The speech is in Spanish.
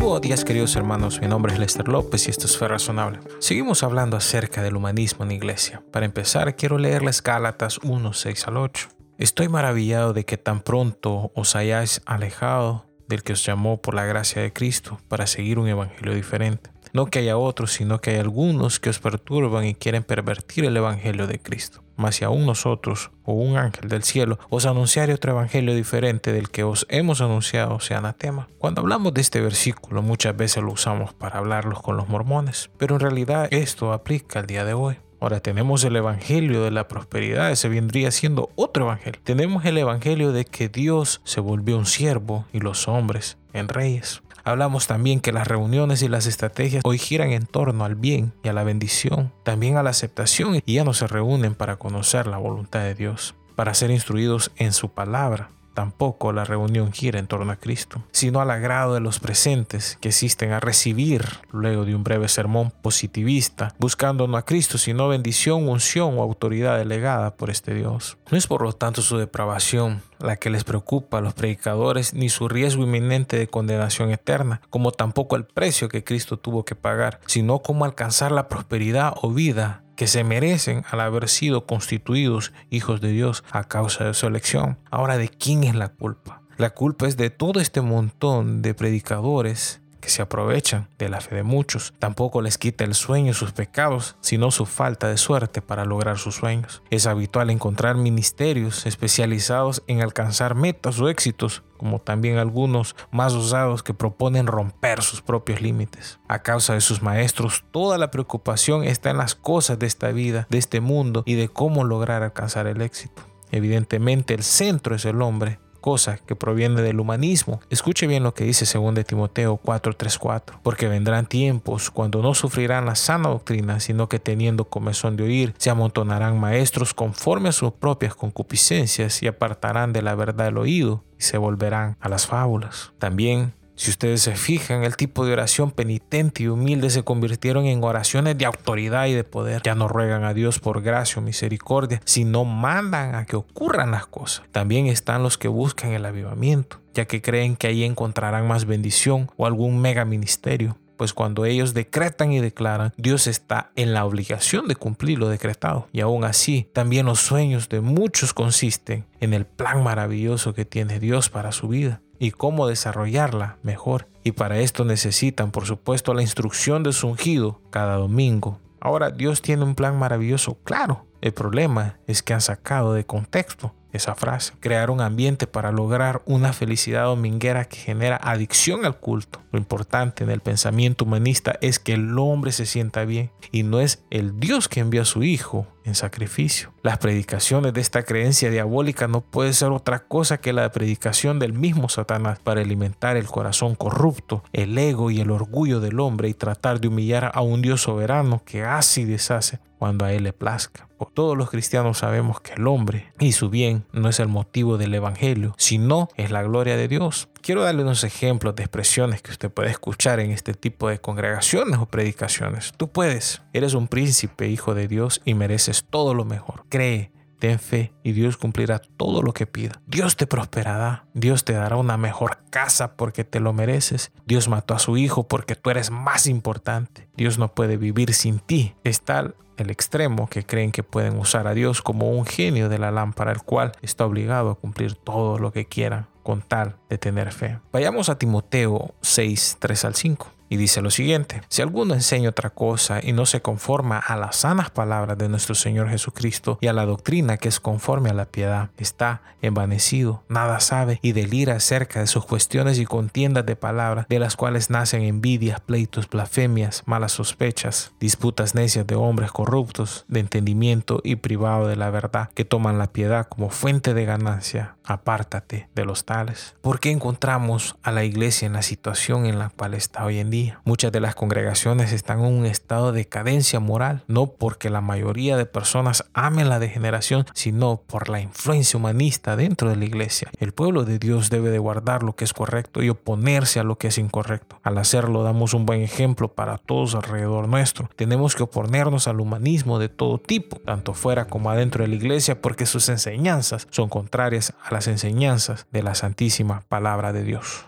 Buenos días queridos hermanos, mi nombre es Lester López y esto es Fe Razonable. Seguimos hablando acerca del humanismo en la iglesia. Para empezar, quiero leerles Gálatas 1, 6 al 8. Estoy maravillado de que tan pronto os hayáis alejado del que os llamó por la gracia de Cristo para seguir un evangelio diferente. No que haya otros, sino que hay algunos que os perturban y quieren pervertir el evangelio de Cristo. Mas si aún nosotros, o un ángel del cielo, os anunciare otro evangelio diferente del que os hemos anunciado, sea anatema. Cuando hablamos de este versículo, muchas veces lo usamos para hablarlos con los mormones, pero en realidad esto aplica al día de hoy. Ahora tenemos el Evangelio de la prosperidad, ese vendría siendo otro Evangelio. Tenemos el Evangelio de que Dios se volvió un siervo y los hombres en reyes. Hablamos también que las reuniones y las estrategias hoy giran en torno al bien y a la bendición, también a la aceptación y ya no se reúnen para conocer la voluntad de Dios, para ser instruidos en su palabra Tampoco la reunión gira en torno a Cristo, sino al agrado de los presentes que asisten a recibir, luego de un breve sermón positivista, buscando no a Cristo, sino bendición, unción o autoridad delegada por este Dios. No es por lo tanto su depravación la que les preocupa a los predicadores, ni su riesgo inminente de condenación eterna, como tampoco el precio que Cristo tuvo que pagar, sino cómo alcanzar la prosperidad o vida que se merecen al haber sido constituidos hijos de Dios a causa de su elección. Ahora, ¿de quién es la culpa? La culpa es de todo este montón de predicadores que se aprovechan de la fe de muchos. Tampoco les quita el sueño sus pecados, sino su falta de suerte para lograr sus sueños. Es habitual encontrar ministerios especializados en alcanzar metas o éxitos como también algunos más osados que proponen romper sus propios límites. A causa de sus maestros, toda la preocupación está en las cosas de esta vida, de este mundo y de cómo lograr alcanzar el éxito. Evidentemente el centro es el hombre, cosa que proviene del humanismo. Escuche bien lo que dice 2 Timoteo 4:34, porque vendrán tiempos cuando no sufrirán la sana doctrina, sino que teniendo comezón de oír, se amontonarán maestros conforme a sus propias concupiscencias y apartarán de la verdad el oído y se volverán a las fábulas. También si ustedes se fijan, el tipo de oración penitente y humilde se convirtieron en oraciones de autoridad y de poder. Ya no ruegan a Dios por gracia o misericordia, sino mandan a que ocurran las cosas. También están los que buscan el avivamiento, ya que creen que ahí encontrarán más bendición o algún mega ministerio pues cuando ellos decretan y declaran, Dios está en la obligación de cumplir lo decretado. Y aún así, también los sueños de muchos consisten en el plan maravilloso que tiene Dios para su vida y cómo desarrollarla mejor. Y para esto necesitan, por supuesto, la instrucción de su ungido cada domingo. Ahora Dios tiene un plan maravilloso, claro. El problema es que han sacado de contexto esa frase. Crear un ambiente para lograr una felicidad dominguera que genera adicción al culto. Lo importante en el pensamiento humanista es que el hombre se sienta bien y no es el Dios que envía a su Hijo en sacrificio. Las predicaciones de esta creencia diabólica no puede ser otra cosa que la predicación del mismo Satanás para alimentar el corazón corrupto, el ego y el orgullo del hombre y tratar de humillar a un Dios soberano que hace y deshace cuando a él le plazca. todos los cristianos sabemos que el hombre y su bien no es el motivo del evangelio, sino es la gloria de Dios. Quiero darle unos ejemplos de expresiones que usted puede escuchar en este tipo de congregaciones o predicaciones. Tú puedes, eres un príncipe, hijo de Dios y mereces todo lo mejor. Cree, ten fe y Dios cumplirá todo lo que pida. Dios te prosperará, Dios te dará una mejor casa porque te lo mereces. Dios mató a su hijo porque tú eres más importante. Dios no puede vivir sin ti. Es tal el extremo que creen que pueden usar a Dios como un genio de la lámpara, el cual está obligado a cumplir todo lo que quieran con tal de tener fe. Vayamos a Timoteo 6, 3 al 5. Y dice lo siguiente, si alguno enseña otra cosa y no se conforma a las sanas palabras de nuestro Señor Jesucristo y a la doctrina que es conforme a la piedad, está envanecido, nada sabe y delira acerca de sus cuestiones y contiendas de palabras, de las cuales nacen envidias, pleitos, blasfemias, malas sospechas, disputas necias de hombres corruptos, de entendimiento y privado de la verdad, que toman la piedad como fuente de ganancia. Apártate de los tales. ¿Por qué encontramos a la iglesia en la situación en la cual está hoy en día? Muchas de las congregaciones están en un estado de cadencia moral, no porque la mayoría de personas amen la degeneración, sino por la influencia humanista dentro de la iglesia. El pueblo de Dios debe de guardar lo que es correcto y oponerse a lo que es incorrecto. Al hacerlo damos un buen ejemplo para todos alrededor nuestro. Tenemos que oponernos al humanismo de todo tipo, tanto fuera como adentro de la iglesia, porque sus enseñanzas son contrarias a las enseñanzas de la Santísima Palabra de Dios.